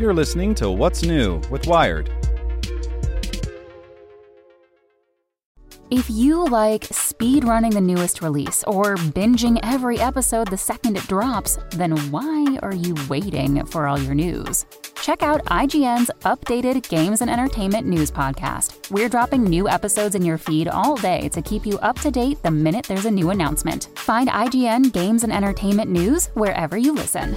You're listening to What's New with Wired. If you like speed running the newest release or binging every episode the second it drops, then why are you waiting for all your news? Check out IGN's updated games and entertainment news podcast. We're dropping new episodes in your feed all day to keep you up to date the minute there's a new announcement. Find IGN Games and Entertainment News wherever you listen.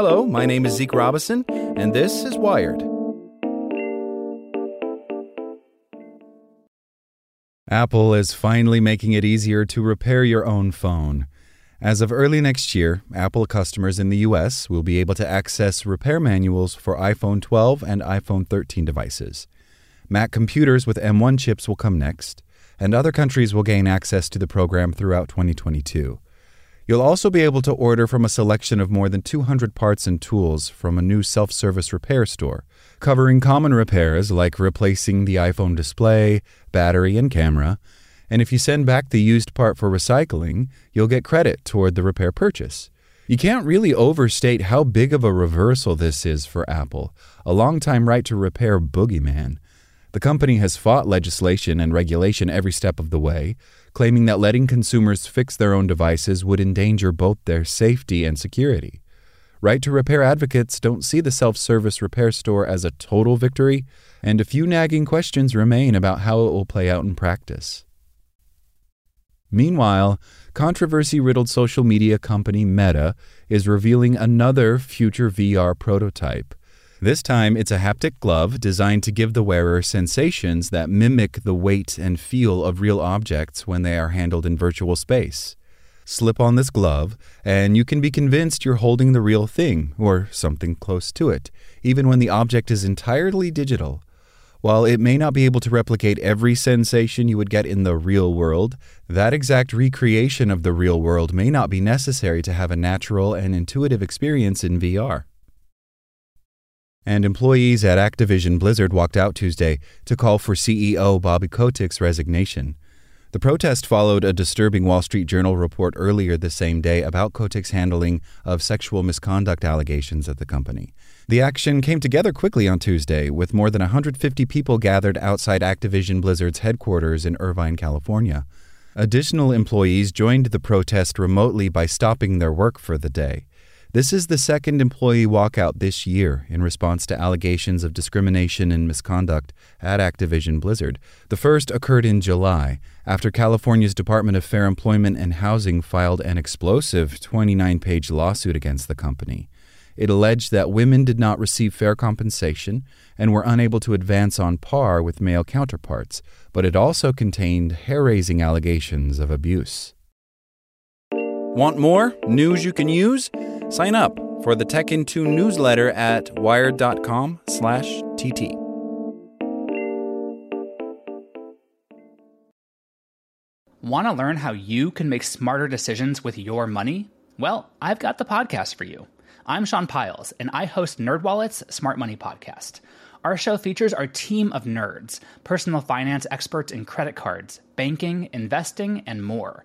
Hello, my name is Zeke Robison, and this is Wired. Apple is finally making it easier to repair your own phone. As of early next year, Apple customers in the US will be able to access repair manuals for iPhone 12 and iPhone 13 devices. Mac computers with M1 chips will come next, and other countries will gain access to the program throughout 2022. You'll also be able to order from a selection of more than 200 parts and tools from a new self service repair store, covering common repairs like replacing the iPhone display, battery, and camera. And if you send back the used part for recycling, you'll get credit toward the repair purchase. You can't really overstate how big of a reversal this is for Apple, a longtime right to repair boogeyman. The company has fought legislation and regulation every step of the way, claiming that letting consumers fix their own devices would endanger both their safety and security. Right to repair advocates don't see the self service repair store as a total victory, and a few nagging questions remain about how it will play out in practice. Meanwhile, controversy riddled social media company Meta is revealing another future VR prototype. This time, it's a haptic glove designed to give the wearer sensations that mimic the weight and feel of real objects when they are handled in virtual space. Slip on this glove, and you can be convinced you're holding the real thing, or something close to it, even when the object is entirely digital. While it may not be able to replicate every sensation you would get in the real world, that exact recreation of the real world may not be necessary to have a natural and intuitive experience in VR and employees at Activision Blizzard walked out Tuesday to call for CEO Bobby Kotick's resignation. The protest followed a disturbing Wall Street Journal report earlier the same day about Kotick's handling of sexual misconduct allegations at the company. The action came together quickly on Tuesday, with more than 150 people gathered outside Activision Blizzard's headquarters in Irvine, California. Additional employees joined the protest remotely by stopping their work for the day. This is the second employee walkout this year in response to allegations of discrimination and misconduct at Activision Blizzard. The first occurred in July after California's Department of Fair Employment and Housing filed an explosive 29 page lawsuit against the company. It alleged that women did not receive fair compensation and were unable to advance on par with male counterparts, but it also contained hair raising allegations of abuse. Want more news you can use? Sign up for the Tech in Two newsletter at wired.com/tt. Want to learn how you can make smarter decisions with your money? Well, I've got the podcast for you. I'm Sean Pyles, and I host NerdWallet's Smart Money Podcast. Our show features our team of nerds, personal finance experts in credit cards, banking, investing, and more